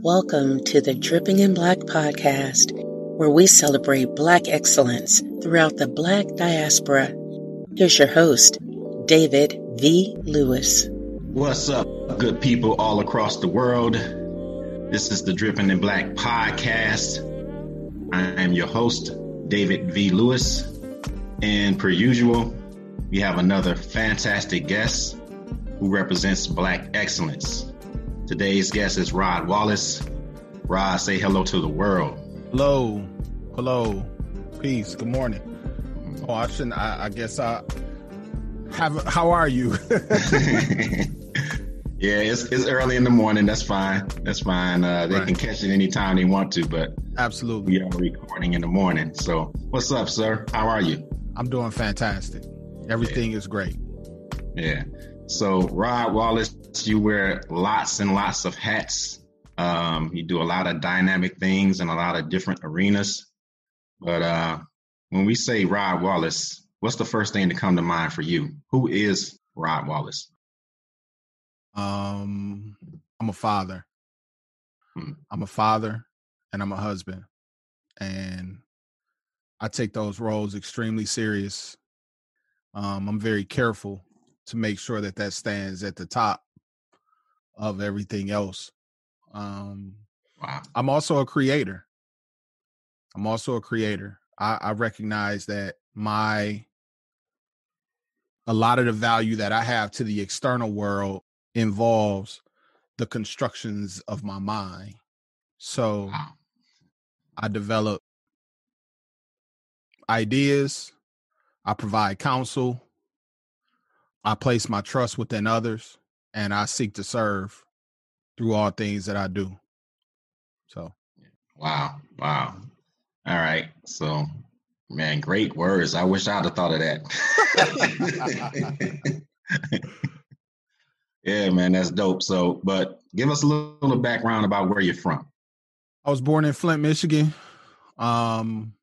Welcome to the Dripping in Black podcast, where we celebrate Black excellence throughout the Black diaspora. Here's your host, David V. Lewis. What's up, good people all across the world? This is the Dripping in Black podcast. I am your host, David V. Lewis. And per usual, we have another fantastic guest who represents Black excellence. Today's guest is Rod Wallace. Rod, say hello to the world. Hello. Hello. Peace. Good morning. Oh, I shouldn't. I, I guess I have. How are you? yeah, it's it's early in the morning. That's fine. That's fine. Uh, they right. can catch it anytime they want to, but absolutely, we are recording in the morning. So, what's up, sir? How are you? I'm doing fantastic. Everything yeah. is great. Yeah. So, Rod Wallace, you wear lots and lots of hats. Um, you do a lot of dynamic things in a lot of different arenas. But uh, when we say Rod Wallace, what's the first thing to come to mind for you? Who is Rod Wallace? Um, I'm a father. Hmm. I'm a father and I'm a husband. And I take those roles extremely serious. Um, I'm very careful to make sure that that stands at the top of everything else. Um, wow. I'm also a creator. I'm also a creator. I, I recognize that my a lot of the value that I have to the external world involves the constructions of my mind. So wow. I develop ideas, I provide counsel, I place my trust within others and I seek to serve through all things that I do. So, wow, wow. All right. So, man, great words. I wish I'd have thought of that. yeah, man, that's dope. So, but give us a little background about where you're from. I was born in Flint, Michigan. Um,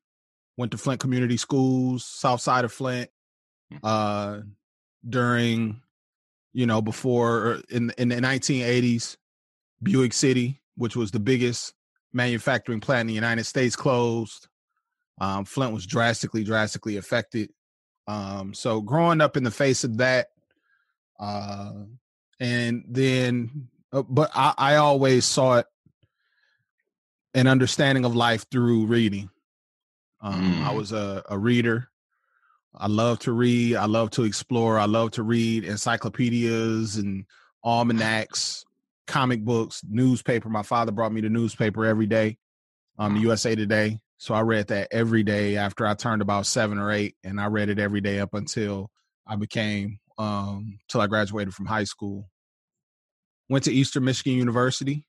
went to Flint Community Schools, south side of Flint. Hmm. Uh, during, you know, before in in the 1980s, Buick City, which was the biggest manufacturing plant in the United States, closed. Um, Flint was drastically, drastically affected. Um, so growing up in the face of that, uh, and then, uh, but I, I always saw it an understanding of life through reading. Um, mm. I was a, a reader. I love to read. I love to explore. I love to read encyclopedias and almanacs, comic books, newspaper. My father brought me the newspaper every day, um, the USA Today. So I read that every day after I turned about seven or eight, and I read it every day up until I became um till I graduated from high school. Went to Eastern Michigan University,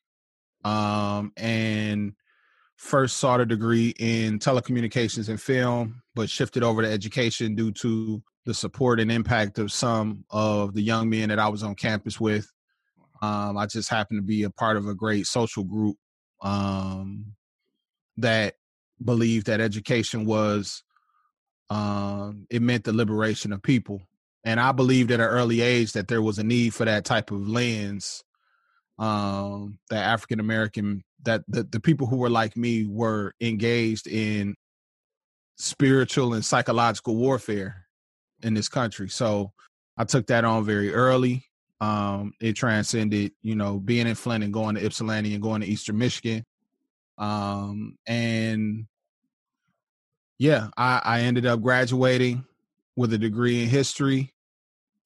um, and first sought a degree in telecommunications and film, but shifted over to education due to the support and impact of some of the young men that I was on campus with. Um, I just happened to be a part of a great social group um, that believed that education was um, it meant the liberation of people, and I believed at an early age that there was a need for that type of lens um, that African American that the, the people who were like me were engaged in spiritual and psychological warfare in this country. So I took that on very early. Um, it transcended, you know, being in Flint and going to Ypsilanti and going to Eastern Michigan. Um, and yeah, I, I ended up graduating with a degree in history,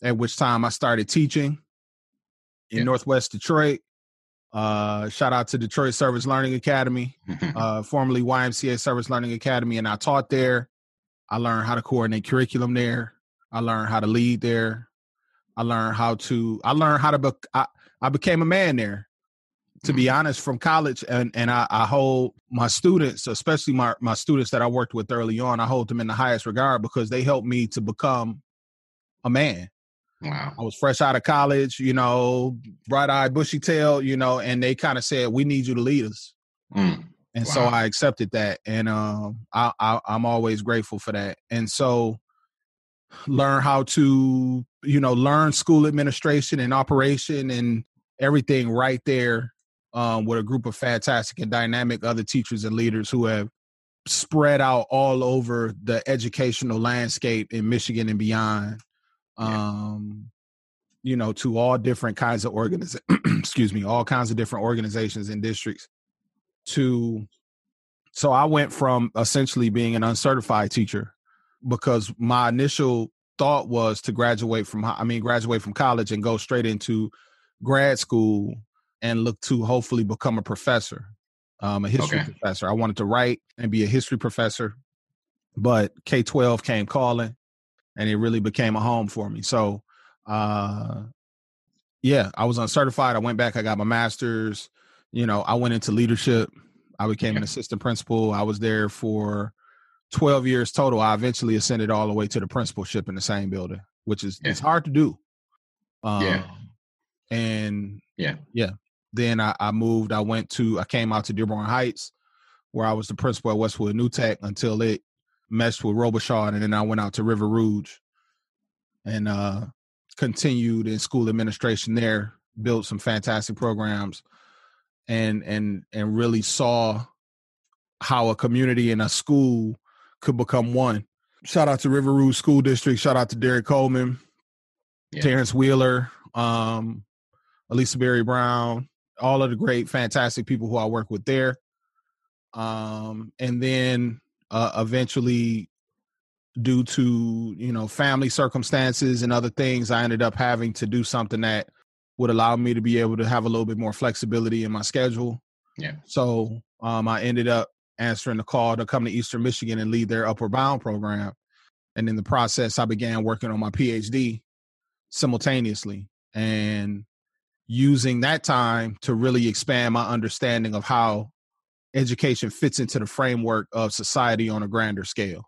at which time I started teaching in yeah. Northwest Detroit. Uh, shout out to Detroit Service Learning Academy, uh, formerly YMCA Service Learning Academy, and I taught there. I learned how to coordinate curriculum there. I learned how to lead there. I learned how to. I learned how to. Be, I, I became a man there. To be mm-hmm. honest, from college, and and I, I hold my students, especially my my students that I worked with early on, I hold them in the highest regard because they helped me to become a man. Wow. I was fresh out of college, you know, bright eyed, bushy tail, you know, and they kind of said, "We need you to lead us." Mm. And wow. so I accepted that, and um, I, I, I'm always grateful for that. And so, learn how to, you know, learn school administration and operation and everything right there um, with a group of fantastic and dynamic other teachers and leaders who have spread out all over the educational landscape in Michigan and beyond. Um, you know, to all different kinds of organizations, excuse me, all kinds of different organizations and districts. To so I went from essentially being an uncertified teacher because my initial thought was to graduate from I mean graduate from college and go straight into grad school and look to hopefully become a professor, um, a history okay. professor. I wanted to write and be a history professor, but K twelve came calling, and it really became a home for me. So, uh, yeah, I was uncertified. I went back. I got my master's. You know, I went into leadership. I became okay. an assistant principal. I was there for 12 years total. I eventually ascended all the way to the principalship in the same building, which is yeah. it's hard to do. Um, yeah. And yeah, yeah. Then I, I, moved. I went to. I came out to Dearborn Heights, where I was the principal at Westwood New Tech until it meshed with Robichaud, and then I went out to River Rouge, and uh, continued in school administration there. Built some fantastic programs, and and and really saw how a community and a school could become one. Shout out to River Rouge School District. Shout out to Derek Coleman, yeah. Terrence Wheeler, um, Elisa Berry Brown, all of the great, fantastic people who I work with there. Um, and then uh, eventually, due to you know family circumstances and other things, I ended up having to do something that would allow me to be able to have a little bit more flexibility in my schedule. Yeah. So um, I ended up answering the call to come to Eastern Michigan and lead their Upward Bound program. And in the process, I began working on my PhD simultaneously and using that time to really expand my understanding of how education fits into the framework of society on a grander scale.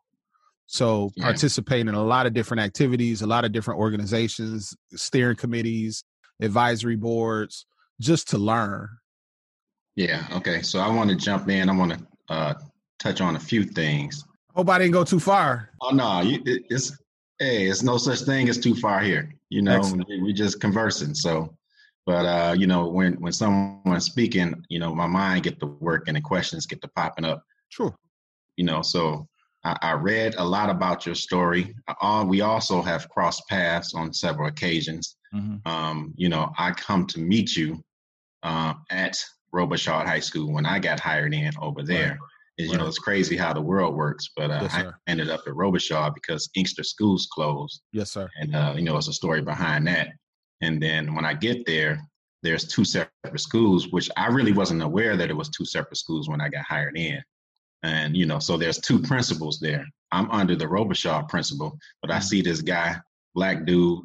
So, yeah. participating in a lot of different activities, a lot of different organizations, steering committees, advisory boards, just to learn. Yeah. Okay. So, I want to jump in. I want to uh, touch on a few things. Hope I didn't go too far. Oh no, you, it, it's hey, it's no such thing as too far here. You know, we, we just conversing. So, but uh, you know, when when someone's speaking, you know, my mind get to work and the questions get to popping up. Sure. You know, so I, I read a lot about your story. Uh, we also have crossed paths on several occasions. Mm-hmm. Um, you know, I come to meet you uh, at Robichaud High School when I got hired in over there. Right. And, you right. know, it's crazy how the world works, but uh, yes, I ended up at Robichaud because Inkster schools closed. Yes, sir. And, uh, you know, it's a story behind that. And then when I get there, there's two separate schools, which I really wasn't aware that it was two separate schools when I got hired in. And, you know, so there's two principals there. I'm under the Robichaud principal, but I mm-hmm. see this guy, black dude,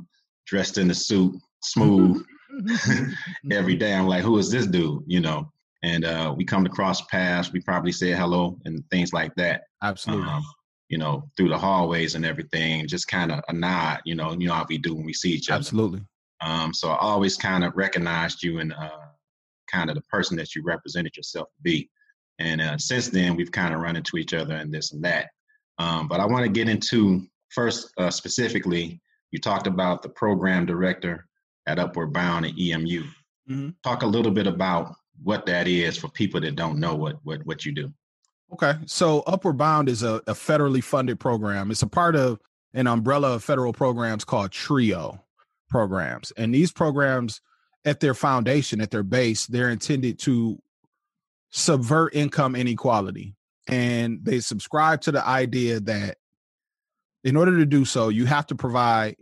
dressed in the suit, smooth, every day. I'm like, who is this dude? You know, and uh, we come to cross paths. We probably say hello and things like that. Absolutely. Um, you know, through the hallways and everything, just kind of a nod. You know, you know how we do when we see each other. Absolutely. Um, so I always kind of recognized you and uh, kind of the person that you represented yourself to be. And uh, since then, we've kind of run into each other and this and that. Um, but I want to get into first uh, specifically. You talked about the program director at Upward Bound at EMU. Mm-hmm. Talk a little bit about what that is for people that don't know what what what you do. Okay, so Upward Bound is a, a federally funded program. It's a part of an umbrella of federal programs called TRIO programs, and these programs, at their foundation, at their base, they're intended to subvert income inequality, and they subscribe to the idea that in order to do so, you have to provide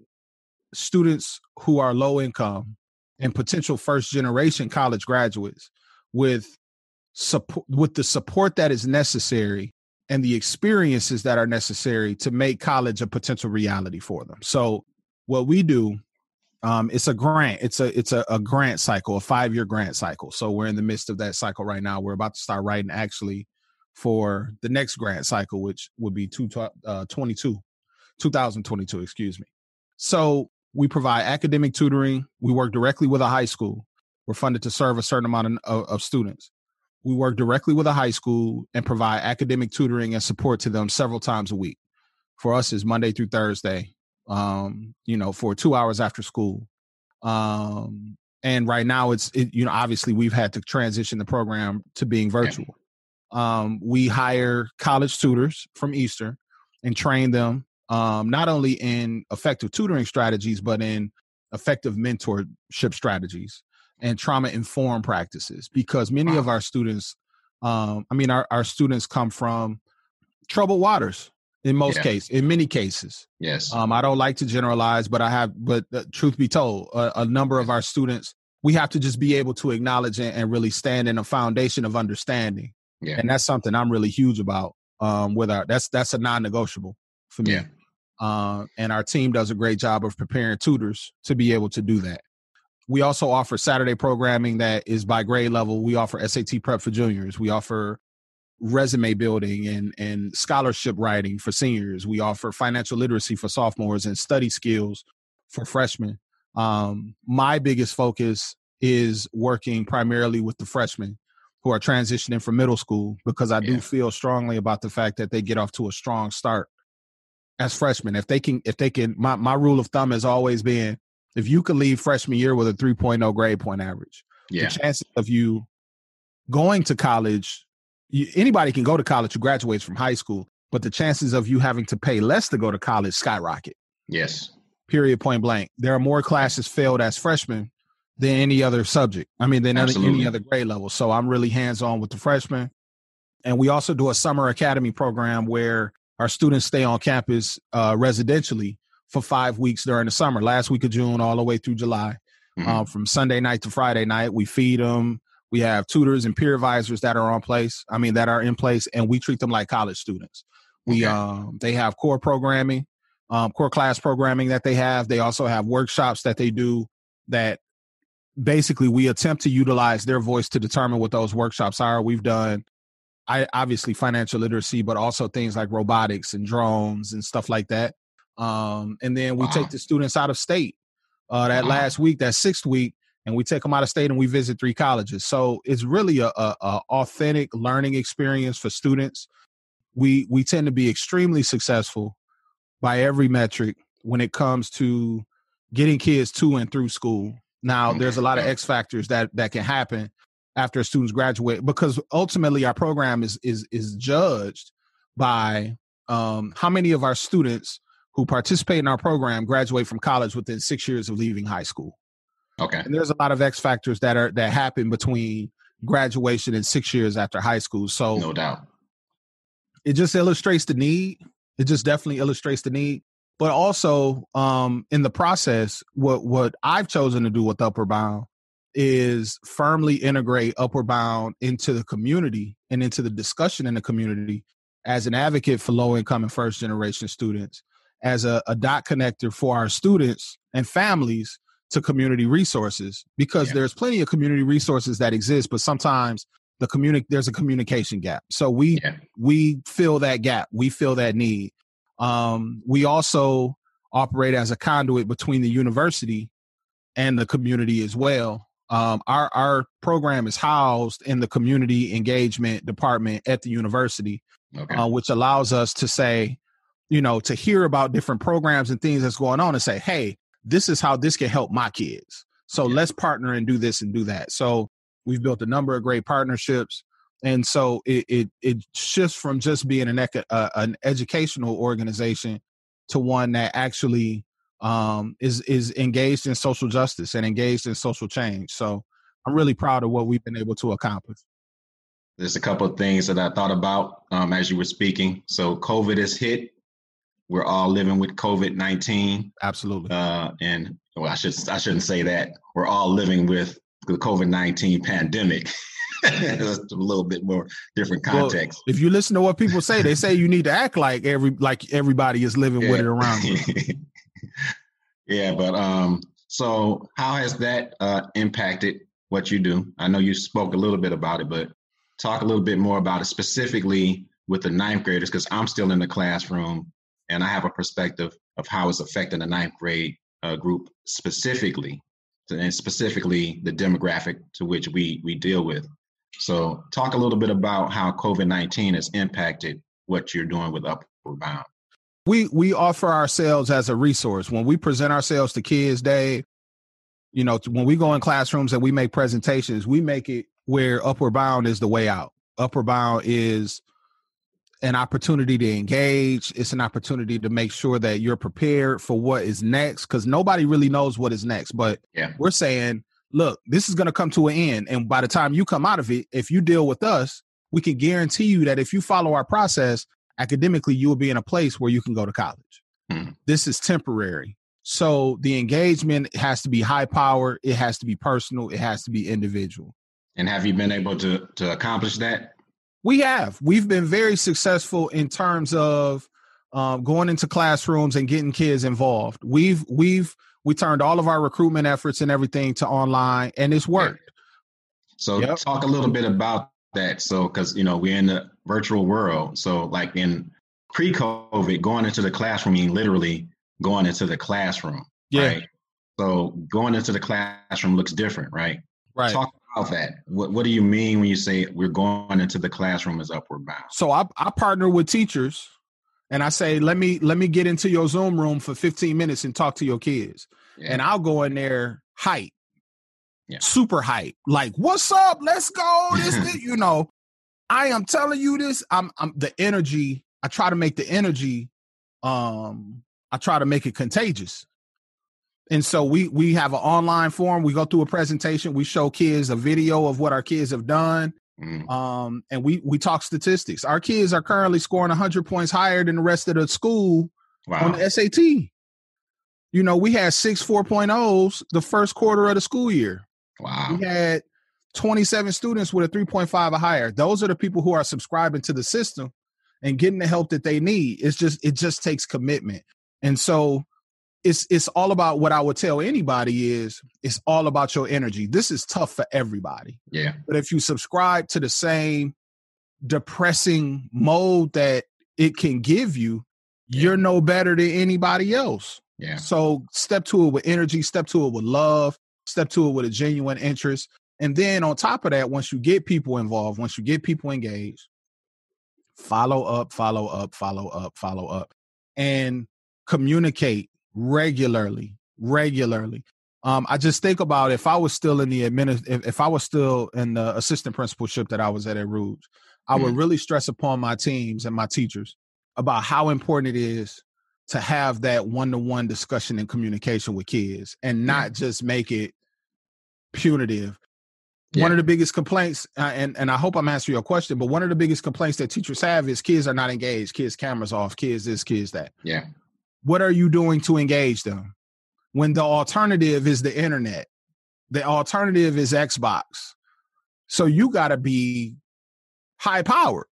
students who are low income and potential first generation college graduates with support with the support that is necessary and the experiences that are necessary to make college a potential reality for them. So what we do um, it's a grant. It's a it's a, a grant cycle, a five year grant cycle. So we're in the midst of that cycle right now. We're about to start writing actually for the next grant cycle, which would be two, uh, 22, 2022, excuse me. So we provide academic tutoring. We work directly with a high school. We're funded to serve a certain amount of, of students. We work directly with a high school and provide academic tutoring and support to them several times a week. For us, is Monday through Thursday. Um, you know, for two hours after school. Um, and right now it's it, you know obviously we've had to transition the program to being virtual. Um, we hire college tutors from Eastern and train them um, not only in effective tutoring strategies but in effective mentorship strategies and trauma informed practices because many wow. of our students um, i mean our, our students come from troubled waters in most yeah. cases in many cases. Yes. Um, i don't like to generalize but i have but uh, truth be told a, a, number of our students we have to just be able to acknowledge and, and, really stand in a foundation of understanding. Yeah. and that's something i'm really huge about um, with our that's that's a non-negotiable for me. Yeah. uh, and our team does a great job of preparing tutors to be able to do that. We also offer saturday programming that is by grade level. We offer sat prep for juniors. We offer resume building and and scholarship writing for seniors. We offer financial literacy for sophomores and study skills for freshmen. Um, my biggest focus is working primarily with the freshmen who are transitioning from middle school because I do feel strongly about the fact that they get off to a strong start as freshmen. If they can, if they can, my, my rule of thumb has always been if you can leave freshman year with a 3.0 grade point average, yeah. the chances of you going to college you, anybody can go to college who graduates from high school, but the chances of you having to pay less to go to college skyrocket. Yes. Period. Point blank. There are more classes failed as freshmen than any other subject. I mean, than Absolutely. any other grade level. So I'm really hands on with the freshmen. And we also do a summer academy program where our students stay on campus uh, residentially for five weeks during the summer, last week of June all the way through July. Mm-hmm. Um, from Sunday night to Friday night, we feed them, we have tutors and peer advisors that are on place. I mean, that are in place, and we treat them like college students. We okay. um, they have core programming, um, core class programming that they have. They also have workshops that they do that basically we attempt to utilize their voice to determine what those workshops are. We've done I obviously financial literacy, but also things like robotics and drones and stuff like that. Um, and then we wow. take the students out of state. Uh, that wow. last week, that sixth week, and we take them out of state and we visit three colleges. So it's really a, a, a, authentic learning experience for students. We we tend to be extremely successful by every metric when it comes to getting kids to and through school. Now there's a lot of X factors that that can happen after students graduate because ultimately our program is is is judged by um, how many of our students who participate in our program graduate from college within six years of leaving high school. Okay. And there's a lot of X factors that are that happen between graduation and six years after high school. So no doubt. It just illustrates the need. It just definitely illustrates the need. But also, um, in the process, what what I've chosen to do with Upward Bound is firmly integrate Upward Bound into the community and into the discussion in the community as an advocate for low income and first generation students, as a, a dot connector for our students and families to community resources because yeah. there's plenty of community resources that exist, but sometimes the communic there's a communication gap. So we yeah. we fill that gap. We fill that need. Um, we also operate as a conduit between the university and the community as well. Um, our our program is housed in the community engagement department at the university, okay. uh, which allows us to say, you know, to hear about different programs and things that's going on and say, hey, this is how this can help my kids. So yeah. let's partner and do this and do that. So we've built a number of great partnerships. And so it it, it shifts from just being an uh, an educational organization to one that actually um, is is engaged in social justice and engaged in social change. So I'm really proud of what we've been able to accomplish. There's a couple of things that I thought about um, as you were speaking. So COVID has hit. We're all living with COVID nineteen. Absolutely. Uh, and well, I should I shouldn't say that. We're all living with the COVID nineteen pandemic. That's a little bit more different context. Well, if you listen to what people say, they say you need to act like every like everybody is living yeah. with it around you. yeah, but um, so how has that uh, impacted what you do? I know you spoke a little bit about it, but talk a little bit more about it specifically with the ninth graders because I'm still in the classroom and I have a perspective of how it's affecting the ninth grade uh, group specifically, and specifically the demographic to which we we deal with. So, talk a little bit about how COVID nineteen has impacted what you're doing with Upward Bound. We we offer ourselves as a resource when we present ourselves to kids. Day, You know, when we go in classrooms and we make presentations, we make it where upward bound is the way out. Upward bound is an opportunity to engage. It's an opportunity to make sure that you're prepared for what is next because nobody really knows what is next. But yeah. we're saying, look, this is going to come to an end. And by the time you come out of it, if you deal with us, we can guarantee you that if you follow our process, academically, you will be in a place where you can go to college. Hmm. This is temporary. So the engagement has to be high power, it has to be personal, it has to be individual. And have you been able to to accomplish that? We have. We've been very successful in terms of um, going into classrooms and getting kids involved. We've we've we turned all of our recruitment efforts and everything to online, and it's worked. So Yep. talk a little bit about that. So because you know we're in the virtual world. So like in pre-COVID, going into the classroom, mean literally going into the classroom. Yeah. Right? So going into the classroom looks different, right? Right. Talk about that. What What do you mean when you say we're going into the classroom as upward bound? So I, I partner with teachers and I say, let me let me get into your Zoom room for 15 minutes and talk to your kids. Yeah. And I'll go in there hype. Yeah. Super hype. Like, what's up? Let's go. This, this you know. I am telling you this. I'm I'm the energy. I try to make the energy um I try to make it contagious. And so we we have an online forum. We go through a presentation. We show kids a video of what our kids have done Mm. um and we we talk statistics our kids are currently scoring 100 points higher than the rest of the school on the sat you know we had six 4.0s the first quarter of the school year Wow. we had 27 students with a 3.5 or higher those are the people who are subscribing to the system and getting the help that they need it's just it just takes commitment and so it's it's all about what i would tell anybody is it's all about your energy this is tough for everybody Yeah. but if you subscribe to the same depressing mode that it can give you, you're no better than anybody else. Yeah. So step to it with energy, step to it with love, step to it with a genuine interest. And then on top of that, once you get people involved, once you get people engaged, follow up, follow up, follow up, follow up, and communicate regularly, regularly. Um, I just think about if I was still in the admin, if, if I was still in the assistant principalship that I was at at Rouge, I would really stress upon my teams and my teachers about how important it is to have that one-to-one discussion and communication with kids and not just make it punitive. One of the biggest complaints, uh, and and I hope I'm answering your question, but one of the biggest complaints that teachers have is kids are not engaged, kids cameras off, kids this, kids that. Yeah. What are you doing to engage them? When the alternative is the internet, the alternative is Xbox. So you got to be high powered.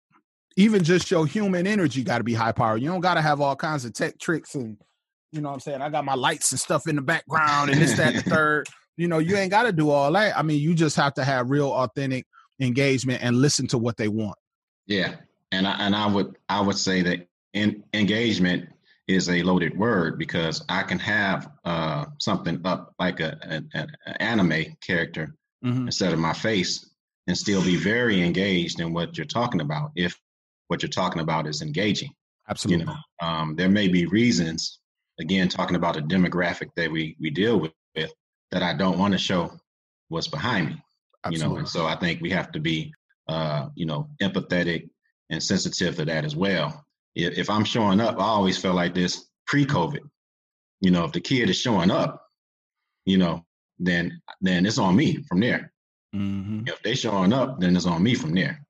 Even just your human energy got to be high powered. You don't got to have all kinds of tech tricks and you know what I'm saying. I got my lights and stuff in the background and this, that, the third. You know, you ain't got to do all that. I mean, you just have to have real, authentic engagement and listen to what they want. Yeah, and I and I would I would say that in, engagement is a loaded word because I can have uh, something up like a, an an anime character Mhm. instead of my face and still be very engaged in what you're talking about if what you're talking about is engaging. Absolutely. You know, um, there may be reasons again talking about a demographic that we we deal with, with that I don't want to show what's behind me you know and so i think we have to be uh you know empathetic and sensitive to that as well if, if i'm showing up i always felt like this pre-covid you know if the kid is showing up you know then then it's on me from there Mhm. if they showing up then it's on me from there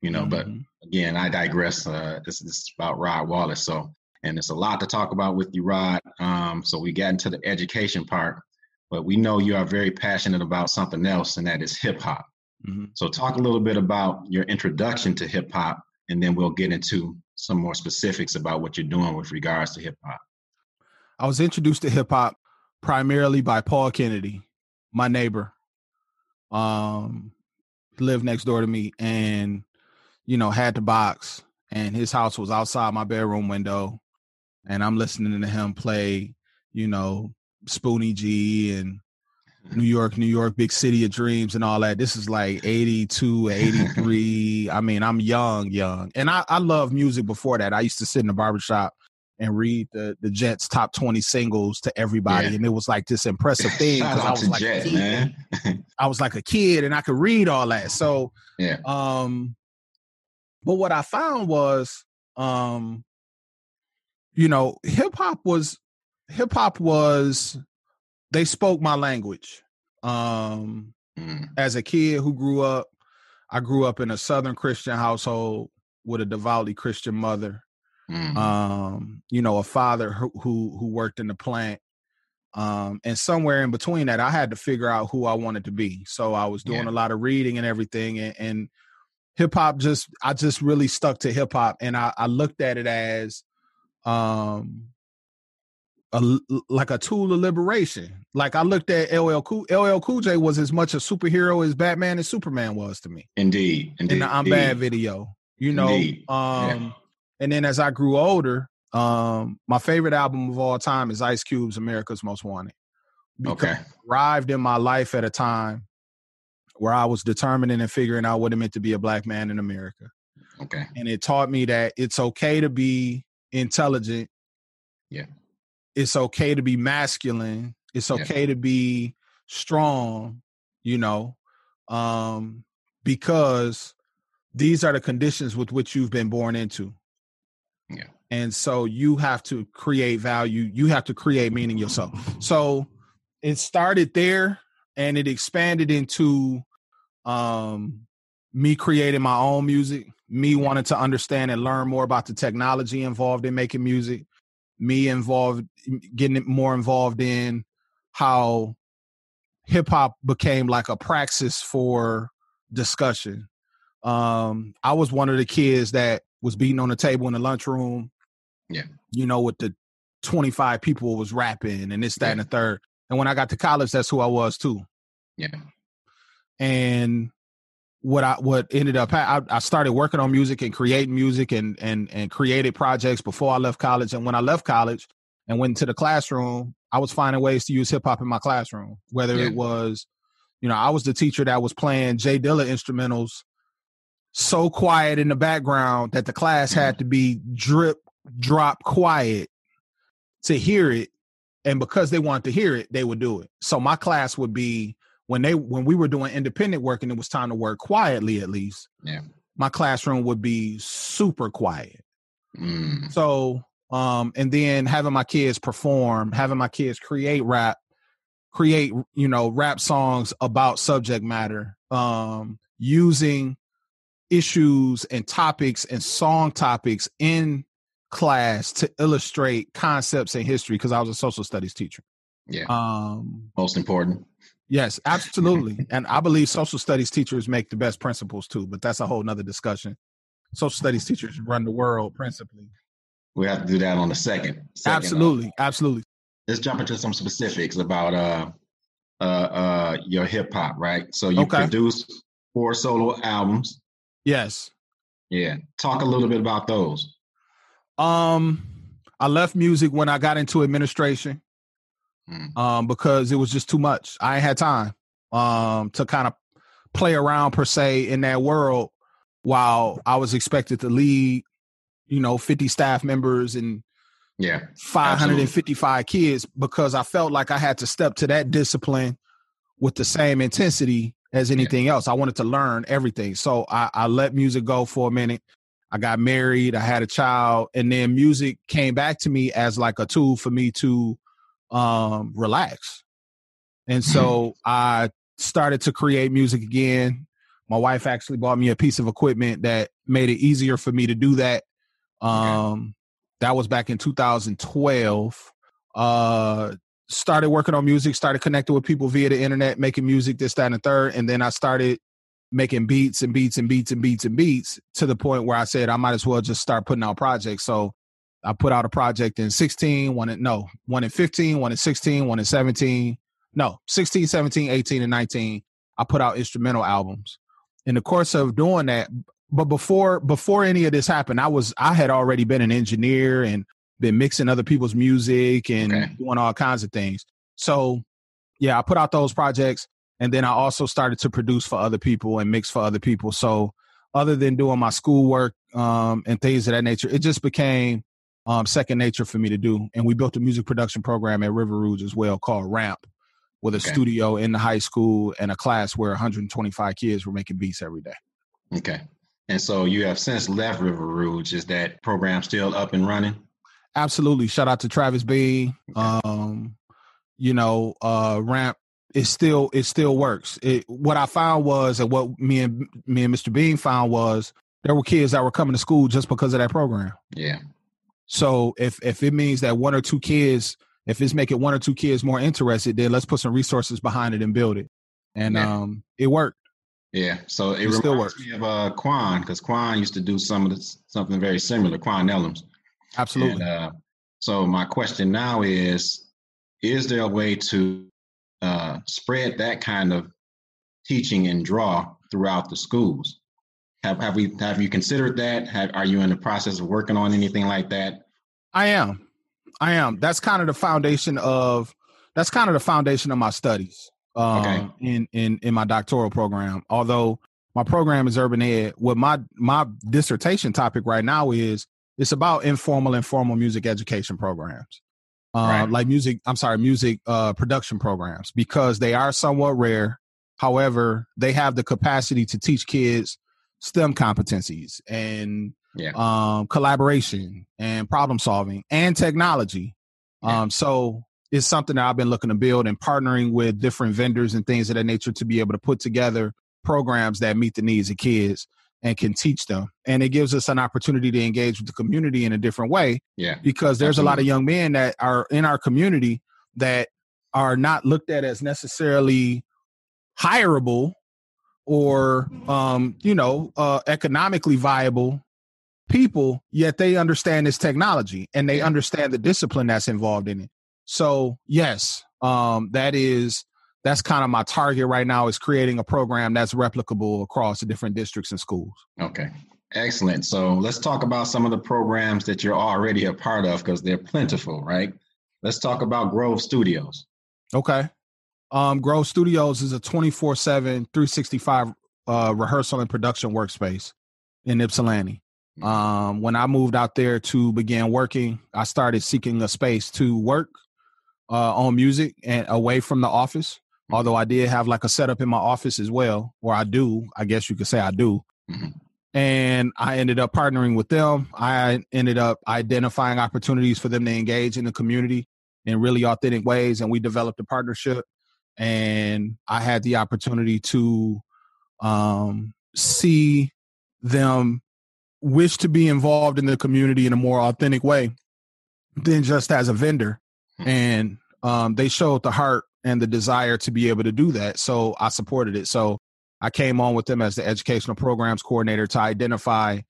you know but Mhm. again i digress uh this, is about rod wallace so and it's a lot to talk about with you rod um so we got into the education part but we know you are very passionate about something else and that is hip-hop Mhm. so talk a little bit about your introduction to hip hop, and then we'll get into some more specifics about what you're doing with regards to hip hop. I was introduced to hip hop primarily by Paul Kennedy, my neighbor. Um, lived next door to me, and you know had the box, and his house was outside my bedroom window, and I'm listening to him play, you know, Spoonie Gee and New York, New York, big city of dreams and all that. This is like 82, 83. I mean, I'm young, young. And I, I love music before that. I used to sit in the barbershop and read the the Jets top 20 singles to everybody. Yeah. And it was like this impressive thing I was like Jet, man. I was like a kid and I could read all that. So yeah. Um but what I found was um you know, hip hop was hip hop was they spoke my language. Um mm. as a kid who grew up, I grew up in a southern Christian household with a devoutly Christian mother. Mm-hmm. Um, you know, a father who, who who worked in the plant. Um, and somewhere in between that, I had to figure out who I wanted to be. So I was doing yeah. a lot of reading and everything, and, and hip hop just I just really stuck to hip hop, and I, I looked at it as um a, like a tool of liberation. Like I looked at LL Cool LL Cool J was as much a superhero as Batman and Superman was to me. Indeed, indeed. In the I'm indeed. Bad video, you know. Indeed. Um, yeah. and then as I grew older, um, my favorite album of all time is Ice Cube's America's Most Wanted. Because okay. arrived in my life at a time where I was determining and figuring out what it meant to be a black man in America. Okay. And it taught me that it's okay to be intelligent. Yeah it's okay to be masculine it's okay yeah. to be strong you know um because these are the conditions with which you've been born into. Yeah. And so you have to create value you have to create meaning yourself. So it started there and it expanded into um me creating my own music me wanting to understand and learn more about the technology involved in making music me involved getting more involved in how hip hop became like a praxis for discussion. Um, I was one of the kids that was beating on the table in the lunchroom. Yeah. You know, with the 25 people was rapping and this, that, yeah. and the third. And when I got to college, that's who I was too. Yeah. And what I what ended up I, I started working on music and creating music and and and created projects before I left college. And when I left college and went into the classroom, I was finding ways to use hip hop in my classroom. Whether yeah. it was, you know, I was the teacher that was playing Jay Dilla instrumentals so quiet in the background that the class mm-hmm. had to be drip drop quiet to hear it. And because they wanted to hear it, they would do it. So my class would be when they when we were doing independent work and it was time to work quietly at least yeah my classroom would be super quiet mm. so um and then having my kids perform having my kids create rap create you know rap songs about subject matter um using issues and topics and song topics in class to illustrate concepts in history because I was a social studies teacher. Yeah. Um most important. Yes, absolutely. and I believe social studies teachers make the best principals too, but that's a whole nother discussion. Social studies teachers run the world principally. We have to do that on the second. second uh, absolutely, uh, absolutely. Let's jump into some specifics about uh uh uh your hip hop, right? So you okay. produced four solo albums. Yes. Yeah. Talk a little bit about those. Um I left music when I got into administration mm. um, because it was just too much. I had time um, to kind of play around per se in that world while I was expected to lead, you know, 50 staff members and yeah, 555 absolutely. kids because I felt like I had to step to that discipline with the same intensity as anything yeah. else. I wanted to learn everything. So I, I let music go for a minute. I got married, I had a child, and then music came back to me as like a tool for me to um, relax. And so. I started to create music again. My wife actually bought me a piece of equipment that made it easier for me to do that. Um, that was back in 2012. Uh, started working on music, started connecting with people via the internet, making music, this, that, and the third. And then I started making beats and beats and beats and beats and beats to the point where I said I might as well just start putting out projects. So I put out a project in 16, one in no, one in 15, one in 16, one in 17. No, 16, 17, 18, and 19. I put out instrumental albums. In the course of doing that, but before before any of this happened, I was I had already been an engineer and been mixing other people's music and okay. doing all kinds of things. So yeah, I put out those projects and then I also started to produce for other people and mix for other people. So other than doing my schoolwork um, and things of that nature, it just became um, second nature for me to do. And we built a music production program at River Rouge as well called Ramp, with a okay. studio in the high school and a class where 125 kids were making beats every day. Okay. And so you have since left River Rouge. Is that program still up and running? Absolutely. Shout out to Travis B. Okay. Um, you know, uh, Ramp it still it still works. It, what I found was, and what me and me and Mr. Bean found was, there were kids that were coming to school just because of that program. Yeah. So if if it means that one or two kids, if it's making one or two kids more interested, then let's put some resources behind it and build it. And yeah. um, it worked. Yeah. So it, it still works. me of uh, Quan because Quan used to do some of this, something very similar. Quan Nellums. Absolutely. And, uh, so my question now is: Is there a way to uh, spread that kind of teaching and draw throughout the schools. Have have we have you considered that? Have, are you in the process of working on anything like that? I am. I am. That's kind of the foundation of that's kind of the foundation of my studies. Um, okay. in in in my doctoral program. Although my program is urban ed, what my my dissertation topic right now is it's about informal and formal music education programs uh, right. like music i'm sorry music uh, production programs because they are somewhat rare however they have the capacity to teach kids stem competencies and yeah. um, collaboration and problem solving and technology yeah. um, so it's something that i've been looking to build and partnering with different vendors and things of that nature to be able to put together programs that meet the needs of kids and can teach them. And it gives us an opportunity to engage with the community in a different way. Yeah. Because there's Absolutely. a lot of young men that are in our community that are not looked at as necessarily hireable or um, you know, uh, economically viable people, yet they understand this technology and they understand the discipline that's involved in it. So yes, um, that is that's kind of my target right now is creating a program that's replicable across the different districts and schools. Okay. Excellent. So let's talk about some of the programs that you're already a part of because they're plentiful, right? Let's talk about Grove Studios. Okay. Um, Grove Studios is a 24 7, 365 uh, rehearsal and production workspace in Ypsilanti. Mm-hmm. Um, when I moved out there to begin working, I started seeking a space to work uh, on music and away from the office. Mm-hmm. Although I did have like a setup in my office as well, or I do, I guess you could say I do. Mm-hmm. And I ended up partnering with them. I ended up identifying opportunities for them to engage in the community in really authentic ways. And we developed a partnership. And I had the opportunity to um, see them wish to be involved in the community in a more authentic way than just as a vendor. Mm-hmm. And um, they showed the heart and the desire to be able to do that. So I supported it. So I came on with them as the educational programs coordinator to identify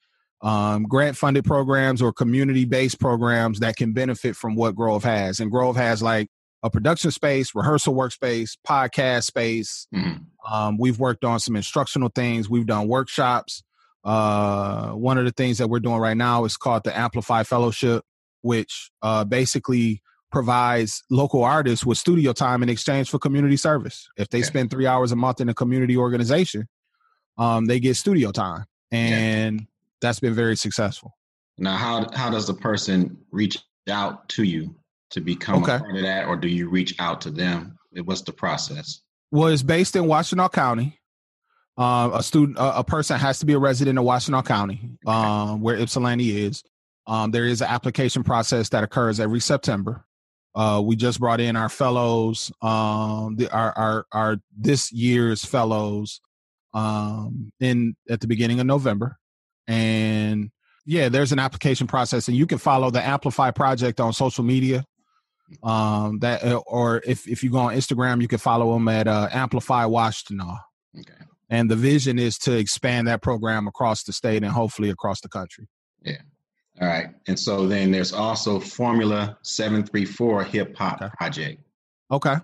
um, grant funded programs or community based programs that can benefit from what Grove has. And Grove has like a production space, rehearsal workspace, podcast space. Mm-hmm. Um, we've worked on some instructional things. We've done workshops. Uh, one of the things that we're doing right now is called the Amplify Fellowship, which uh, basically provides local artists with studio time in exchange for community service. If they spend three hours a month in a community organization, um, they get studio time, and yeah. that's been very successful. Now, how how does the person reach out to you to become okay. a part of that, or do you reach out to them? What's the process? Well, it's based in Washtenaw County. Uh, a student, a, a, person has to be a resident of Washtenaw County, okay. um, where Ypsilanti is. Um, there is an application process that occurs every September. Uh, we just brought in our fellows, um, the, our, our, our this year's fellows, um, in at the beginning of November, and yeah, there's an application process, and you can follow the Amplify project on social media. Um, that uh, or if if you go on Instagram, you can follow them at uh, Amplify Washtenaw. Okay. And the vision is to expand that program across the state and hopefully across the country. Yeah. All right. And so then there's also Formula 734 Hip Hop okay. Project. Okay.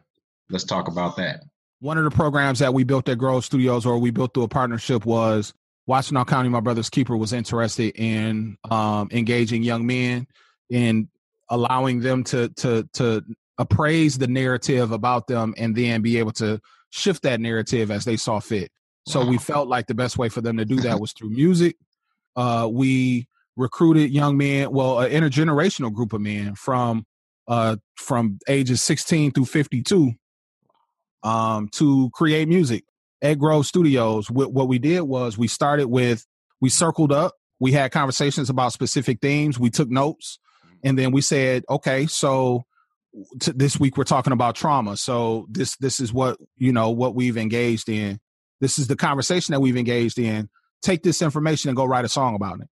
Let's talk about that. One of the programs that we built at Grove Studios or we built through a partnership was Washtenaw County, my brother's keeper, was interested in um, engaging young men and allowing them to to to appraise the narrative about them and then be able to shift that narrative as they saw fit. So wow. we felt like the best way for them to do that was through music. Uh, we recruited young men, well, an intergenerational group of men from uh from ages 16 through 52 um to create music at Grove Studios. What, we did was we started with we circled up, we had conversations about specific themes, we took notes, and then we said, okay, so t- this week we're talking about trauma. So this this is what you know what we've engaged in. This is the conversation that we've engaged in. Take this information and go write a song about it.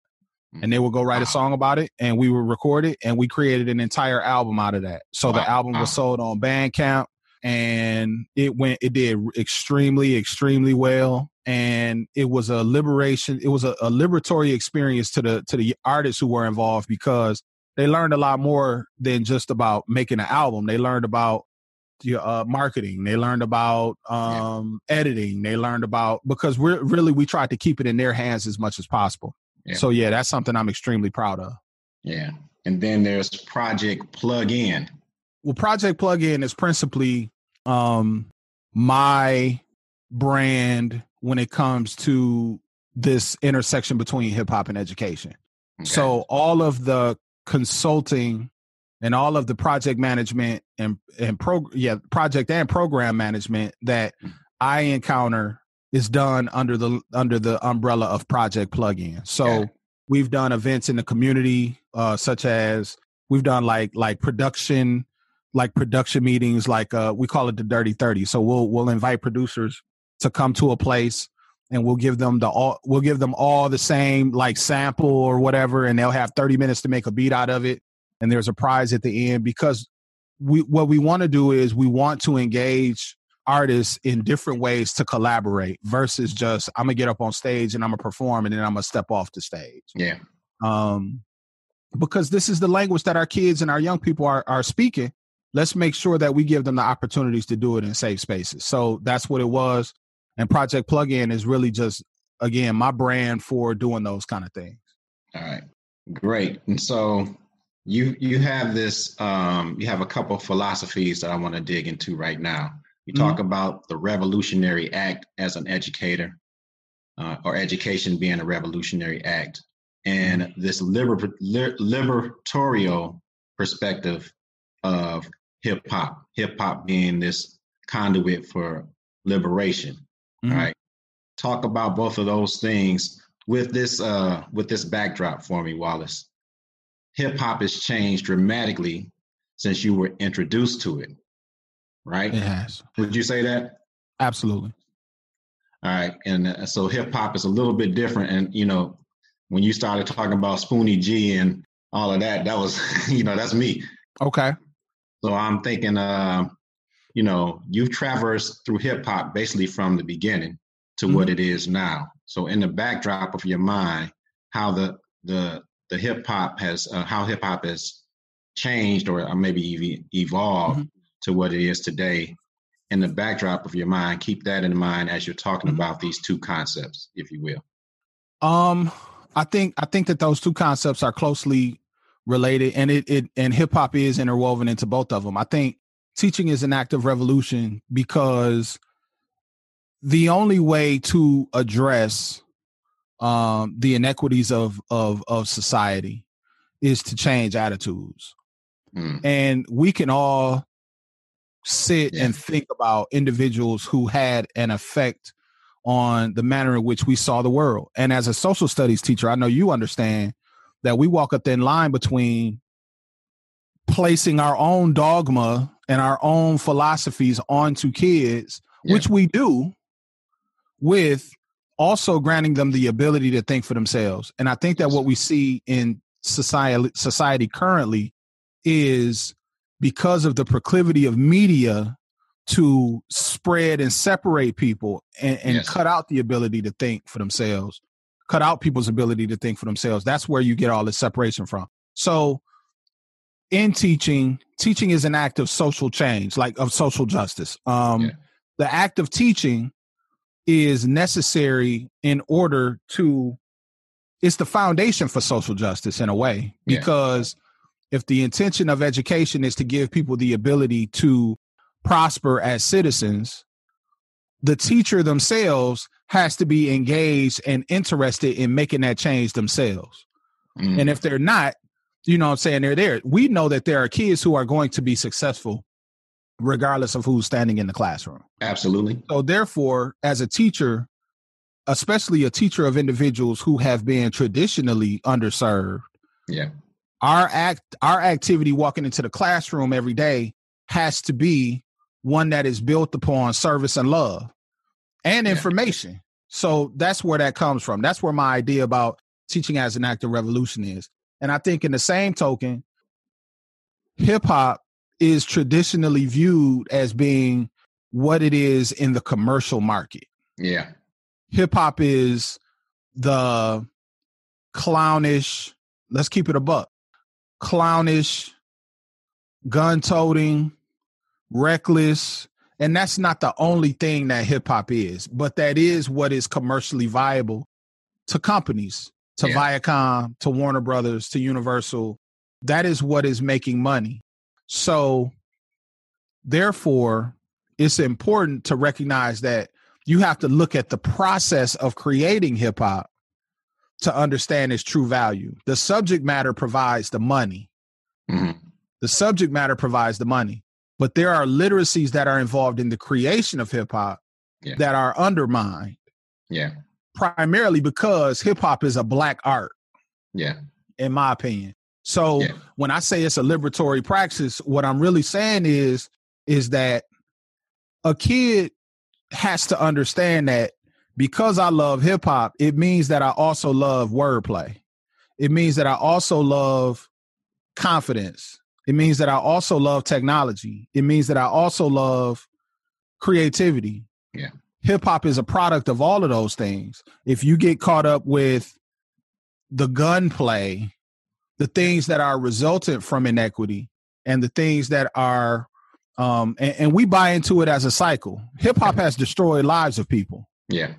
And they would go write a song about it, and we would record it, and we created an entire album out of that. So the album was sold on Bandcamp, and it went. It did extremely, extremely well, and it was a liberation. It was a, a liberatory experience to the to the artists who were involved because they learned a lot more than just about making an album. They learned about uh, marketing. They learned about um, yeah. editing. They learned about because we're really we tried to keep it in their hands as much as possible. Yeah. So yeah, that's something I'm extremely proud of. Yeah, and then there's Project Plug In. Well, Project Plug In is principally um, my brand when it comes to this intersection between hip hop and education. Okay. So all of the consulting and all of the project management and and pro yeah project and program management that mm. I encounter is done under the under the umbrella of Project Plug In. So yeah. we've done events in the community uh such as we've done like like production like production meetings like uh we call it the dirty 30 so we'll we'll invite producers to come to a place and we'll give them the all we'll give them all the same like sample or whatever and they'll have 30 minutes to make a beat out of it and there's a prize at the end because we what we want to do is we want to engage artists in different ways to collaborate versus just I'm gonna get up on stage and I'm gonna perform and then I'm gonna step off the stage. Yeah. Um because this is the language that our kids and our young people are are speaking. Let's make sure that we give them the opportunities to do it in safe spaces. So that's what it was. And Project Plug In is really just again my brand for doing those kind of things. All right. Great. And so you you have this um you have a couple philosophies that I want to dig into right now. You mm-hmm. talk about the revolutionary act as an educator, uh, or education being a revolutionary act, and mm-hmm. this liber- liberatorial perspective of hip hop, hip hop being this conduit for liberation mm-hmm. right? Talk about both of those things with this uh with this backdrop for me, Wallace. Hip hop has changed dramatically since you were introduced to it, right? It has. Would you say that? Absolutely. All right, and uh, so hip hop is a little bit different, and you know, when you started talking about Spoonie Gee and all of that, that was, you know, that's me. Okay. So I'm thinking, uh, you know, you've traversed through hip hop basically from the beginning to mm-hmm. what it is now. So in the backdrop of your mind, how the the the hip hop has uh, how hip hop has changed or maybe even evolved mm-hmm. To what it is today. In the backdrop of your mind, keep that in mind as you're talking mm-hmm. about these two concepts, if you will. Um, I think I think that those two concepts are closely related, and it it and hip hop is interwoven into both of them. I think teaching is an act of revolution because the only way to address um, the inequities of of of society is to change attitudes, mm. and we can all sit yeah. and think about individuals who had an effect on the manner in which we saw the world. And as a social studies teacher, I know you understand that we walk a thin line between placing our own dogma and our own philosophies onto kids, yeah. which we do with also granting them the ability to think for themselves. And I think that what we see in society society currently is because of the proclivity of media to spread and separate people and, and yes. cut out the ability to think for themselves, cut out people's ability to think for themselves. That's where you get all this separation from. So in teaching, teaching is an act of social change, like of social justice. Um, yeah. The act of teaching is necessary in order to, it's the foundation for social justice in a way, because yeah. If the intention of education is to give people the ability to prosper as citizens, the teacher themselves has to be engaged and interested in making that change themselves. Mm. And if they're not, you know what I'm saying, they're there. We know that there are kids who are going to be successful regardless of who's standing in the classroom. Absolutely. So therefore, as a teacher, especially a teacher of individuals who have been traditionally underserved. Yeah. Our act our activity walking into the classroom every day has to be one that is built upon service and love and yeah. information. So that's where that comes from. That's where my idea about teaching as an act of revolution is. And I think in the same token, hip hop is traditionally viewed as being what it is in the commercial market. Yeah. Hip hop is the clownish, let's keep it a buck, clownish, gun toting, reckless. And that's not the only thing that hip hop is, but that is what is commercially viable to companies, to yeah. Viacom, to Warner Brothers, to Universal. That is what is making money. So, therefore, it's important to recognize that you have to look at the process of creating hip hop to understand its true value. The subject matter provides the money. Mm-hmm. The subject matter provides the money, but there are literacies that are involved in the creation of hip hop yeah. that are undermined. Yeah. Primarily because hip hop is a black art. Yeah. In my opinion. So yeah. when I say it's a liberatory praxis, what I'm really saying is is that a kid has to understand that because I love hip hop, it means that I also love wordplay. It means that I also love confidence. It means that I also love technology. It means that I also love creativity. Yeah. Hip hop is a product of all of those things. If you get caught up with the gunplay, the things that are resultant from inequity, and the things that are um and, and we buy into it as a cycle. Hip hop has destroyed lives of people. Yeah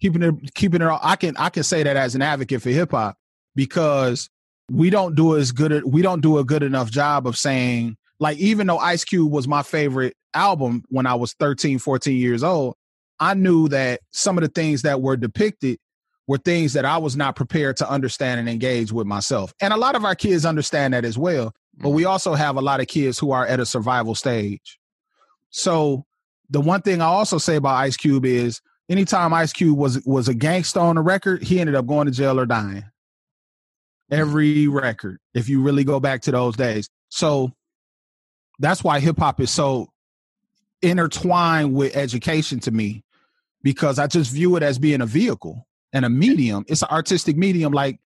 keeping it keeping it i can i can say that as an advocate for hip-hop because we don't do as good we don't do a good enough job of saying like even though ice cube was my favorite album when i was 13 14 years old i knew that some of the things that were depicted were things that i was not prepared to understand and engage with myself and a lot of our kids understand that as well but we mm-hmm. also have a lot of kids who are at a survival stage so the one thing i also say about ice cube is anytime Ice Cube was was a gangster on a record, he ended up going to jail or dying. Every record, if you really go back to those days. So that's why hip hop is so intertwined with education to me, because I just view it as being a vehicle and a medium. It's an artistic medium like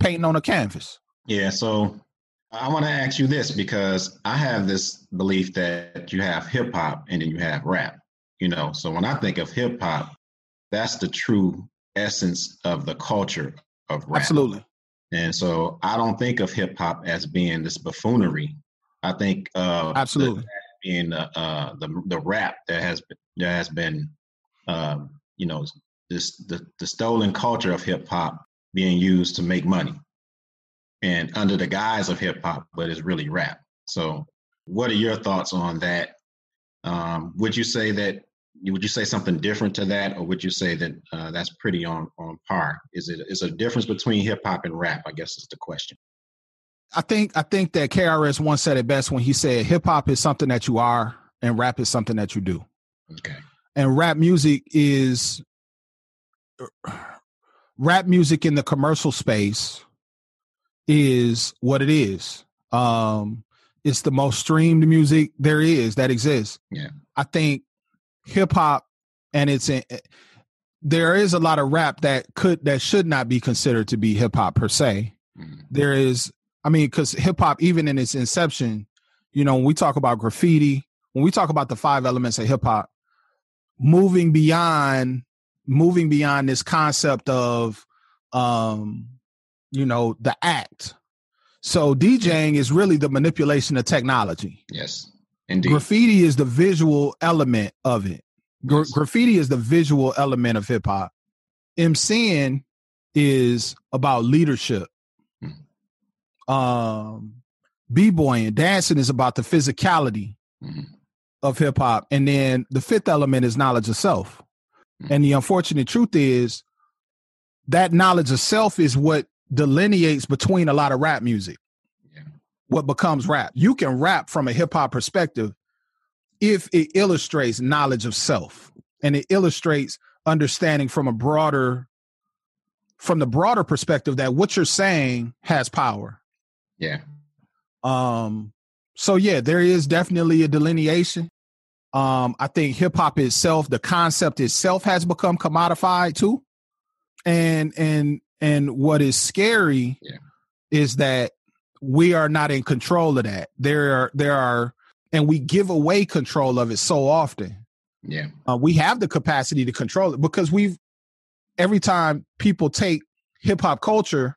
painting on a canvas. Yeah. So I want to ask you this because I have this belief that you have hip hop and then you have rap. You know, so when I think of hip hop, that's the true essence of the culture of rap. Absolutely. And so I don't think of hip hop as being this buffoonery. I think uh absolutely being uh, uh, the the rap that has been, that has been um, you know this the, the stolen culture of hip hop being used to make money and under the guise of hip hop, but it's really rap. So, what are your thoughts on that? Um, would you say that would you say something different to that, or would you say that uh, that's pretty on on par? Is it is a difference between hip hop and rap? I guess is the question. I think I think that KRS-One said it best when he said hip hop is something that you are, and rap is something that you do. Okay. And rap music is rap music in the commercial space is what it is. Um, it's the most streamed music there is that exists. Yeah. I think hip hop and it's in, there is a lot of rap that could that should not be considered to be hip hop per se. Mm-hmm. There is, I mean, because hip hop, even in its inception, you know, when we talk about graffiti, when we talk about the five elements of hip hop, moving beyond moving beyond this concept of um you know the act so djing is really the manipulation of technology yes Indeed. Graffiti is the visual element of it. Gra- yes. Graffiti is the visual element of hip hop. MCing is about leadership. Mm-hmm. Um, b-boying, and dancing is about the physicality mm-hmm. of hip hop, and then the fifth element is knowledge of self. Mm-hmm. And the unfortunate truth is that knowledge of self is what delineates between a lot of rap music. What becomes rap? You can rap from a hip hop perspective if it illustrates knowledge of self and it illustrates understanding from a broader from the broader perspective that what you're saying has power. Yeah. Um so yeah, there is definitely a delineation. Um I think hip hop itself, the concept itself has become commodified too. And and and what is scary yeah. is that we are not in control of that. There are there are and we give away control of it so often. Yeah. Uh, we have the capacity to control it because we've every time people take hip hop culture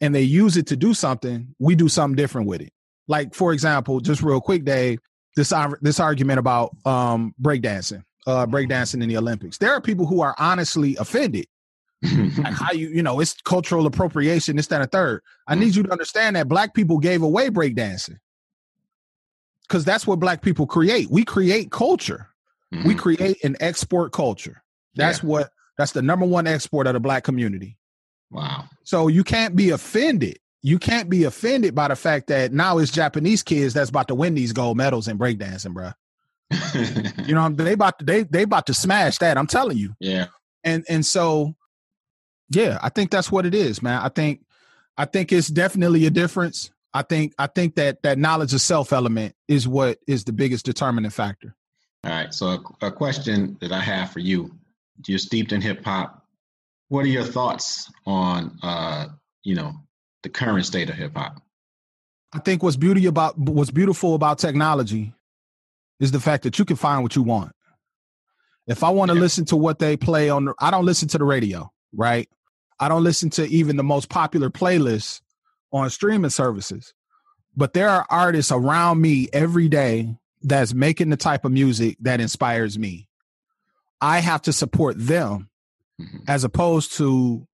and they use it to do something, we do something different with it. Like for example, just real quick, Dave, this this argument about um breakdancing, uh breakdancing in the Olympics. There are people who are honestly offended. like how you, you know, it's cultural appropriation, this, that, and third. I need you to understand that black people gave away breakdancing. Because that's what black people create. We create culture. Mm-hmm. We create an export culture. That's yeah. what that's the number one export of the black community. Wow. So you can't be offended. You can't be offended by the fact that now it's Japanese kids that's about to win these gold medals in breakdancing, bro. you know, they about to they they about to smash that. I'm telling you. Yeah. And and so, yeah, I think that's what it is, man. I think I think it's definitely a difference. I think I think that that knowledge of self element is what is the biggest determining factor. All right. So a, a question that I have for you: You're steeped in hip hop. What are your thoughts on, uh, you know, the current state of hip hop? I think what's beauty about what's beautiful about technology is the fact that you can find what you want. If I want to yeah. listen to what they play on, I don't listen to the radio, right? I don't listen to even the most popular playlists on streaming services. But there are artists around me every day that's making the type of music that inspires me. I have to support them mm-hmm. as opposed to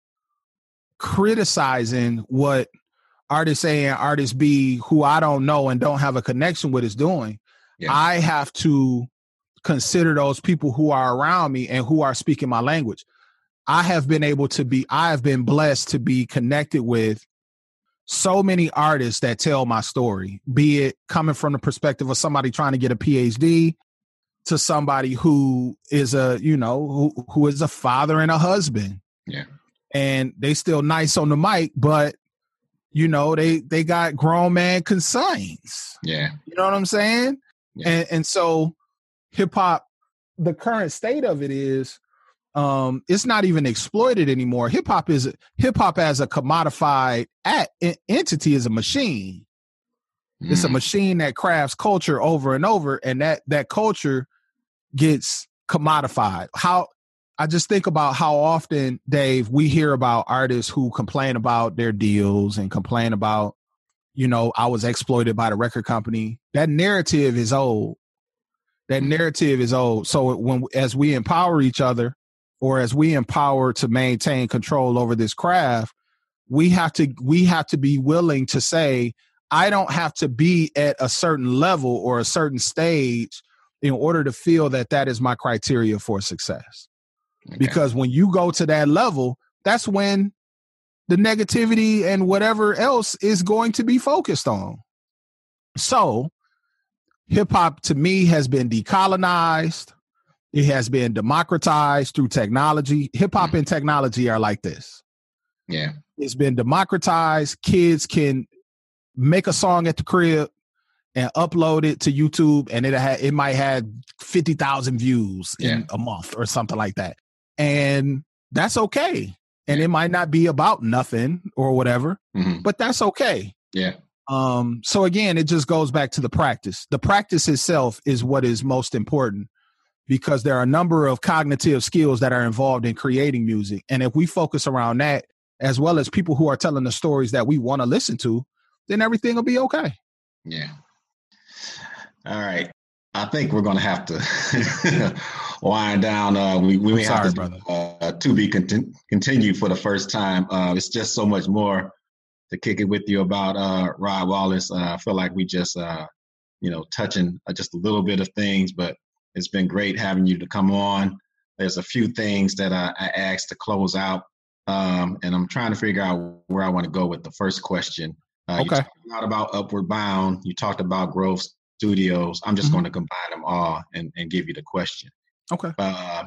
criticizing what artist A and artist B, who I don't know and don't have a connection with, is doing. Yeah. I have to consider those people who are around me and who are speaking my language. I have been able to be, I have been blessed to be connected with so many artists that tell my story, be it coming from the perspective of somebody trying to get a PhD to somebody who is a, you know, who, who is a father and a husband. Yeah. And they still nice on the mic, but you know, they they got grown man consigns. Yeah. You know what I'm saying? Yeah. And and so hip hop, the current state of it is um it's not even exploited anymore hip hop is hip hop as a commodified at, entity is a machine mm. it's a mm. machine that crafts culture over and over and that that culture gets commodified how i just think about how often dave we hear about artists who complain about their deals and complain about you know i was exploited by the record company that narrative is old that mm. narrative is old so when as we empower each other or as we empower to maintain control over this craft we have to we have to be willing to say i don't have to be at a certain level or a certain stage in order to feel that that is my criteria for success. Okay. because when you go to that level that's when the negativity and whatever else is going to be focused on. So hip hop to me has been decolonized it has been democratized through technology. Hip hop mm. and technology are like this. Yeah. It's been democratized. Kids can make a song at the crib and upload it to YouTube, and it ha- it might have fifty thousand views yeah. in a month or something like that, and that's okay. And yeah. it might not be about nothing or whatever, mm-hmm. but that's okay. Yeah. Um. So again, it just goes back to the practice. The practice itself is what is most important because there are a number of cognitive skills that are involved in creating music. And if we focus around that, as well as people who are telling the stories that we want to listen to, then everything will be okay. Yeah. All right. I think we're going to have to wind down. Uh, we we may sorry, have to, uh, to be content, continued for the first time. Uh, it's just so much more to kick it with you about uh, Rod Wallace. Uh, I feel like we just, uh, you know, touching uh, just a little bit of things, but it's been great having you to come on. There's a few things that I, I asked to close out. um, and I'm trying to figure out where I want to go with the first question. Uh, okay. You talked a lot about Upward Bound. You talked about Grove Studios. I'm just Mhm. going to combine them all and, and give you the question. Okay. Uh,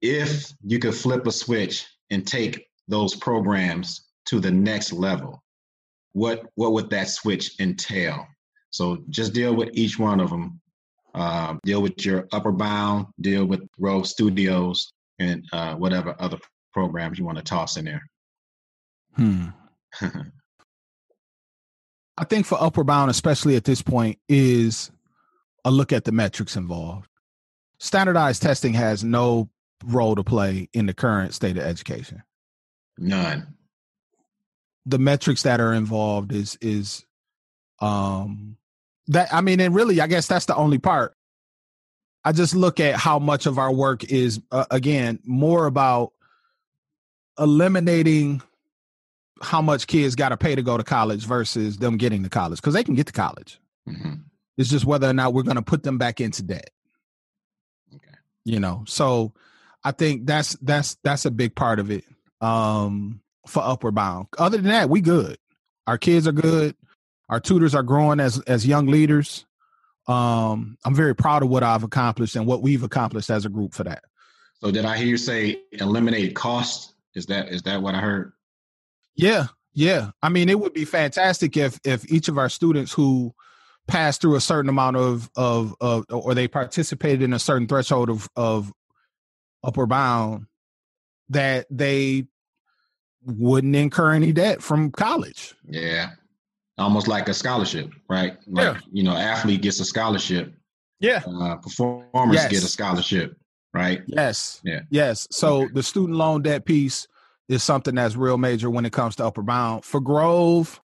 if you could flip a switch and take those programs to the next level, what what would that switch entail? So just deal with each one of them. Uh, deal with your Upward Bound. Deal with Grove Studios and uh, whatever other programs you want to toss in there. Hmm. I think for Upward Bound, especially at this point, is a look at the metrics involved. Standardized testing has no role to play in the current state of education. None. The metrics that are involved is is um that I mean, and really, I guess that's the only part. I just look at how much of our work is uh, again more about eliminating how much kids got to pay to go to college versus them getting to college because they can get to college. hmm It's just whether or not we're going to put them back into debt. Okay. You know, so I think that's that's that's a big part of it um, for Upward Bound. Other than that, we good. Our kids are good. Our tutors are growing as as young leaders. Um, I'm very proud of what I've accomplished and what we've accomplished as a group for that. So did I hear you say eliminate cost? Is that is that what I heard? Yeah, yeah. I mean, it would be fantastic if if each of our students who passed through a certain amount of of of or they participated in a certain threshold of of Upward Bound that they wouldn't incur any debt from college. Yeah. Almost like a scholarship, right? Like Yeah. you know, athlete gets a scholarship, Yeah. uh, performers Yes. get a scholarship, right? Yes. Yeah. Yes. So Okay. the student loan debt piece is something that's real major when it comes to Upward Bound. For Grove,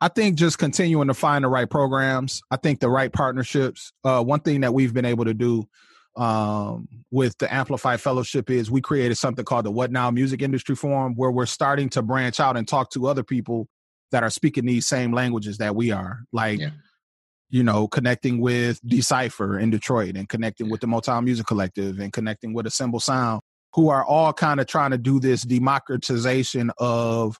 I think just continuing to find the right programs. I think the right partnerships. Uh, one thing that we've been able to do um, with the Amplify Fellowship is we created something called the What Now Music Industry Forum, where we're starting to branch out and talk to other people that are speaking these same languages that we are. Like, Yeah. you know, connecting with Decipher in Detroit and connecting with the Motown Music Collective and connecting with Assemble Sound, who are all kind of trying to do this democratization of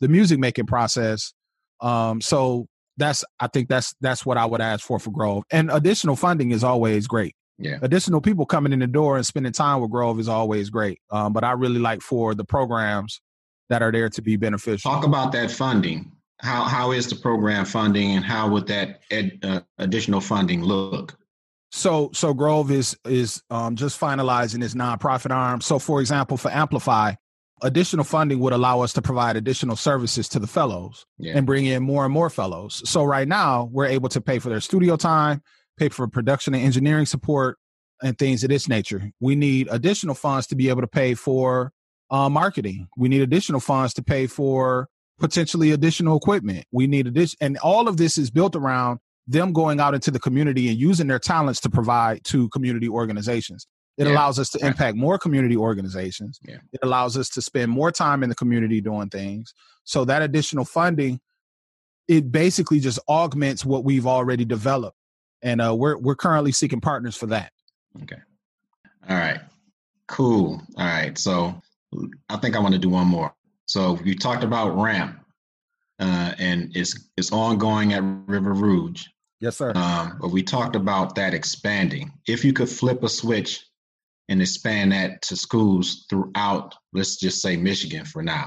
the music making process. Um, so that's I think that's that's what I would ask for for Grove. And additional funding is always great. Yeah. Additional people coming in the door and spending time with Grove is always great. Um, but I really like for the programs that are there to be beneficial. Talk about that funding. How how is the program funding, and how would that ed, uh, additional funding look? So so Grove is is um, just finalizing its nonprofit arm. So for example, for Amplify, additional funding would allow us to provide additional services to the fellows Yeah. and bring in more and more fellows. So right now we're able to pay for their studio time, pay for production and engineering support, and things of this nature. We need additional funds to be able to pay for uh, marketing. We need additional funds to pay for potentially additional equipment. We need addition, and all of this is built around them going out into the community and using their talents to provide to community organizations. It Yeah. allows us to impact more community organizations. Yeah. It allows us to spend more time in the community doing things. So that additional funding, it basically just augments what we've already developed, and uh, we're we're currently seeking partners for that. Okay. All right. Cool. All right. So I think I want to do one more. So you talked about ramp, uh, and it's it's ongoing at River Rouge. Yes, sir. Um, but we talked about that expanding. If you could flip a switch and expand that to schools throughout, let's just say Michigan for now,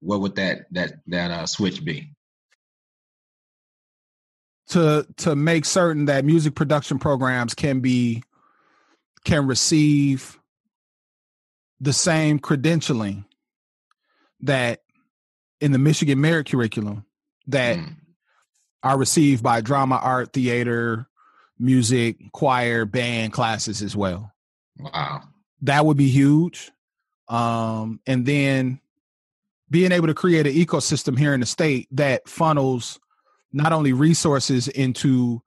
what would that that that uh, switch be? to to make certain that music production programs can be can receive the same credentialing that in the Michigan merit curriculum that Mm, are received by drama, art, theater, music, choir, band classes as well. wow. That would be huge. Um, and then being able to create an ecosystem here in the state that funnels not only resources into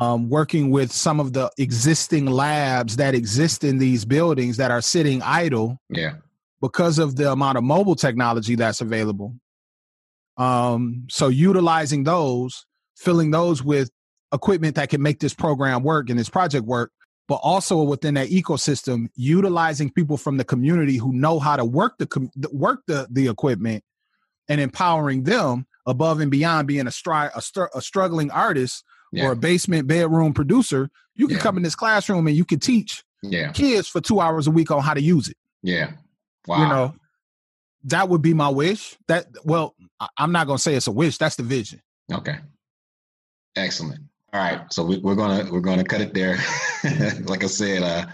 um, working with some of the existing labs that exist in these buildings that are sitting idle Yeah. because of the amount of mobile technology that's available. Um, so utilizing those, filling those with equipment that can make this program work and this project work but also within that ecosystem, utilizing people from the community who know how to work the work the the equipment and empowering them above and beyond being a, stri- a, str- a struggling artist yeah. or a basement bedroom producer. You can yeah. come in this classroom and you can teach yeah. kids for two hours a week on how to use it. Yeah. Wow. You know, that would be my wish. That well, I'm not gonna say it's a wish. That's the vision. Okay. Excellent. All right. So we, are gonna we're gonna cut it there. like I said, uh,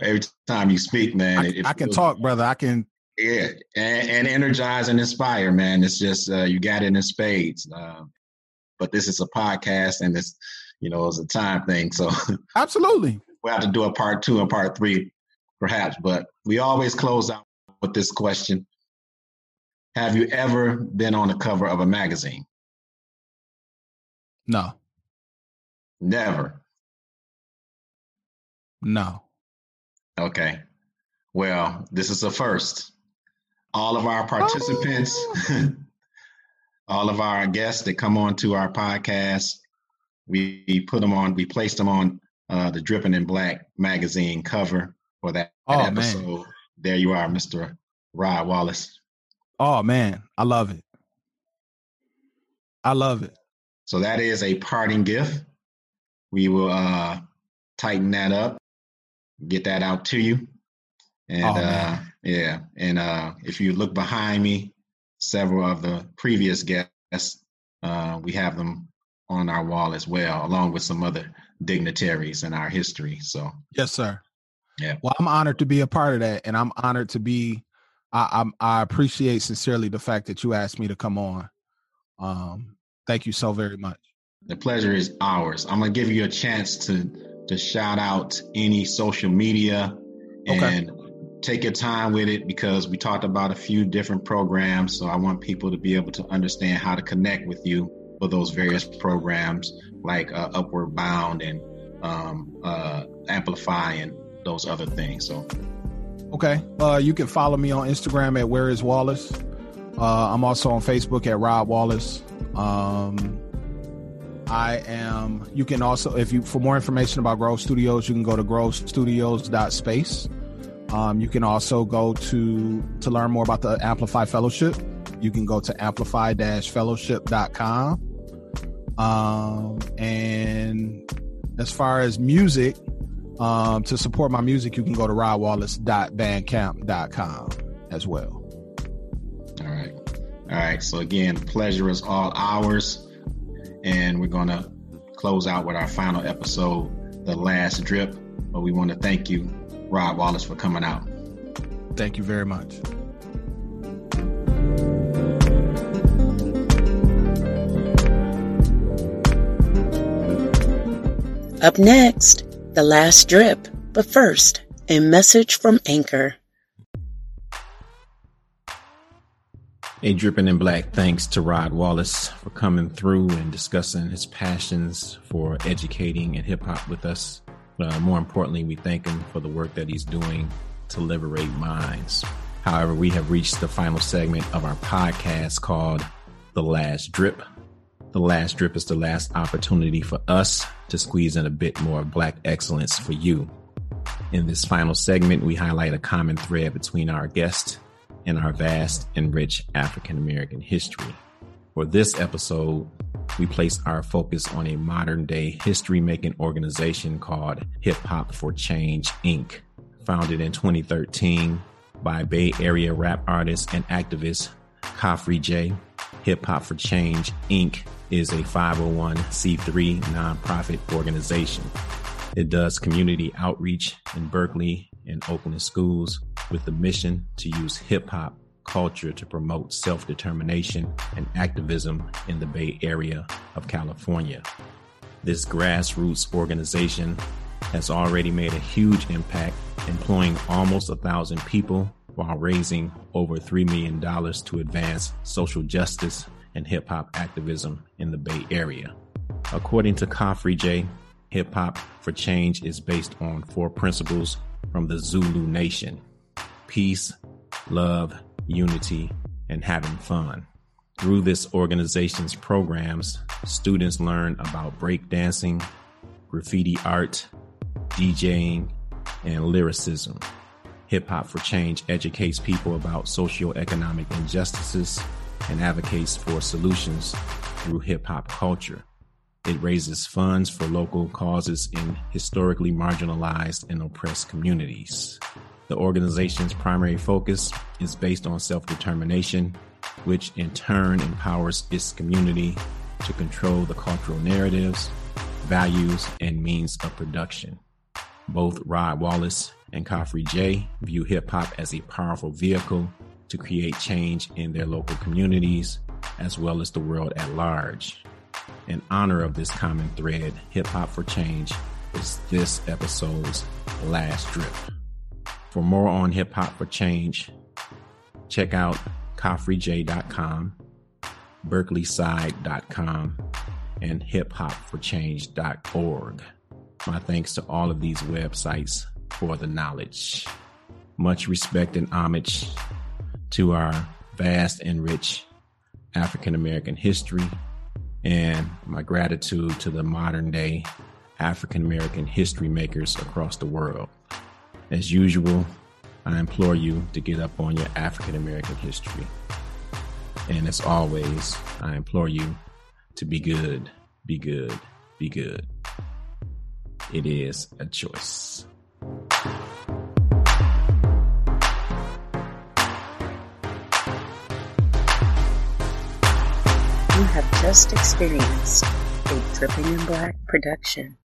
every time you speak, man, I, it, I can talk, brother. I can. Yeah, and, and, energize and inspire, man. It's just uh, you got it in spades. Uh, but this is a podcast, and it's you know it's a time thing. So absolutely, we'll have to do a part two and part three, perhaps. But we always close out with this question: Have you ever been on the cover of a magazine? No. Never. No. Okay. Well, this is a first. All of our participants, oh. all of our guests that come on to our podcast, we put them on, we placed them on uh, the Dripping in Black magazine cover for that, oh, episode. Man. There you are, Mr. Rod Wallace. Oh man, I love it. I love it. So that is a parting gift. We will uh, tighten that up, get that out to you. And oh, uh, yeah, and uh, if you look behind me, several of the previous guests, uh, we have them on our wall as well, along with some other dignitaries in our history. So yes, sir. Yeah. Well, I'm honored to be a part of that, and I'm honored to be. I, I'm, I appreciate sincerely the fact that you asked me to come on. Um, thank you so very much. The pleasure is ours. I'm gonna give you a chance to to shout out any social media and okay. Take your time with it because we talked about a few different programs. So I want people to be able to understand how to connect with you for those various programs like uh, Upward Bound and um, uh, Amplify and those other things. So, okay, uh, you can follow me on Instagram at Where Is Wallace. Uh, I'm also on Facebook at Rod Wallace. Um, I am. You can also, if you for more information about Grove Studios, you can go to grovestudios.space. Um, you can also go to to learn more about the Amplify Fellowship. You can go to amplify-fellowship.com. Um, and as far as music, um, to support my music, you can go to rodwallace.bandcamp.com as well. All right. All right. So again, pleasure is all ours and we're going to close out with our final episode, The Last Drip. But we want to thank you, Rod Wallace, for coming out. Thank you very much. Up next, The Last Drip. But first, a message from Anchor. A Dripping in Black thanks to Rod Wallace for coming through and discussing his passions for educating and hip hop with us. Uh, more importantly, we thank him for the work that he's doing to liberate minds. However, we have reached the final segment of our podcast called The Last Drip. The Last Drip is the last opportunity for us to squeeze in a bit more Black excellence for you. In this final segment, we highlight a common thread between our guest and our vast and rich African American history. For this episode, we place our focus on a modern day history making organization called Hip Hop for Change Inc., founded in 2013 by Bay Area rap artist and activist Khafre Jay. Hip Hop for Change Inc. is a 501c3 nonprofit organization. It does community outreach in Berkeley and Oakland schools with the mission to use hip hop culture to promote self determination and activism in the Bay Area of California. This grassroots organization has already made a huge impact, employing almost a thousand people while raising over $3 million to advance social justice and hip hop activism in the Bay Area. According to Khafre Jay, Hip Hop for Change is based on four principles from the Zulu Nation peace, love, unity, and having fun. Through this organization's programs, students learn about breakdancing, graffiti art, DJing, and lyricism. Hip Hop for Change educates people about socioeconomic injustices and advocates for solutions through hip hop culture. It raises funds for local causes in historically marginalized and oppressed communities. The organization's primary focus is based on self determination, which in turn empowers its community to control the cultural narratives, values, and means of production. Both Rod Wallace and Khafre Jay view hip hop as a powerful vehicle to create change in their local communities as well as the world at large. In honor of this common thread, Hip Hop for Change is this episode's last drip. For more on Hip Hop for Change, check out khafrejay.com, berkeleyside.com, and hiphopforchange.org. My thanks to all of these websites for the knowledge. Much respect and homage to our vast and rich African American history, and my gratitude to the modern day African American history makers across the world. As usual, I implore you to get up on your African American history. And as always, I implore you to be good, be good, be good. It is a choice. You have just experienced a Dripping in Black production.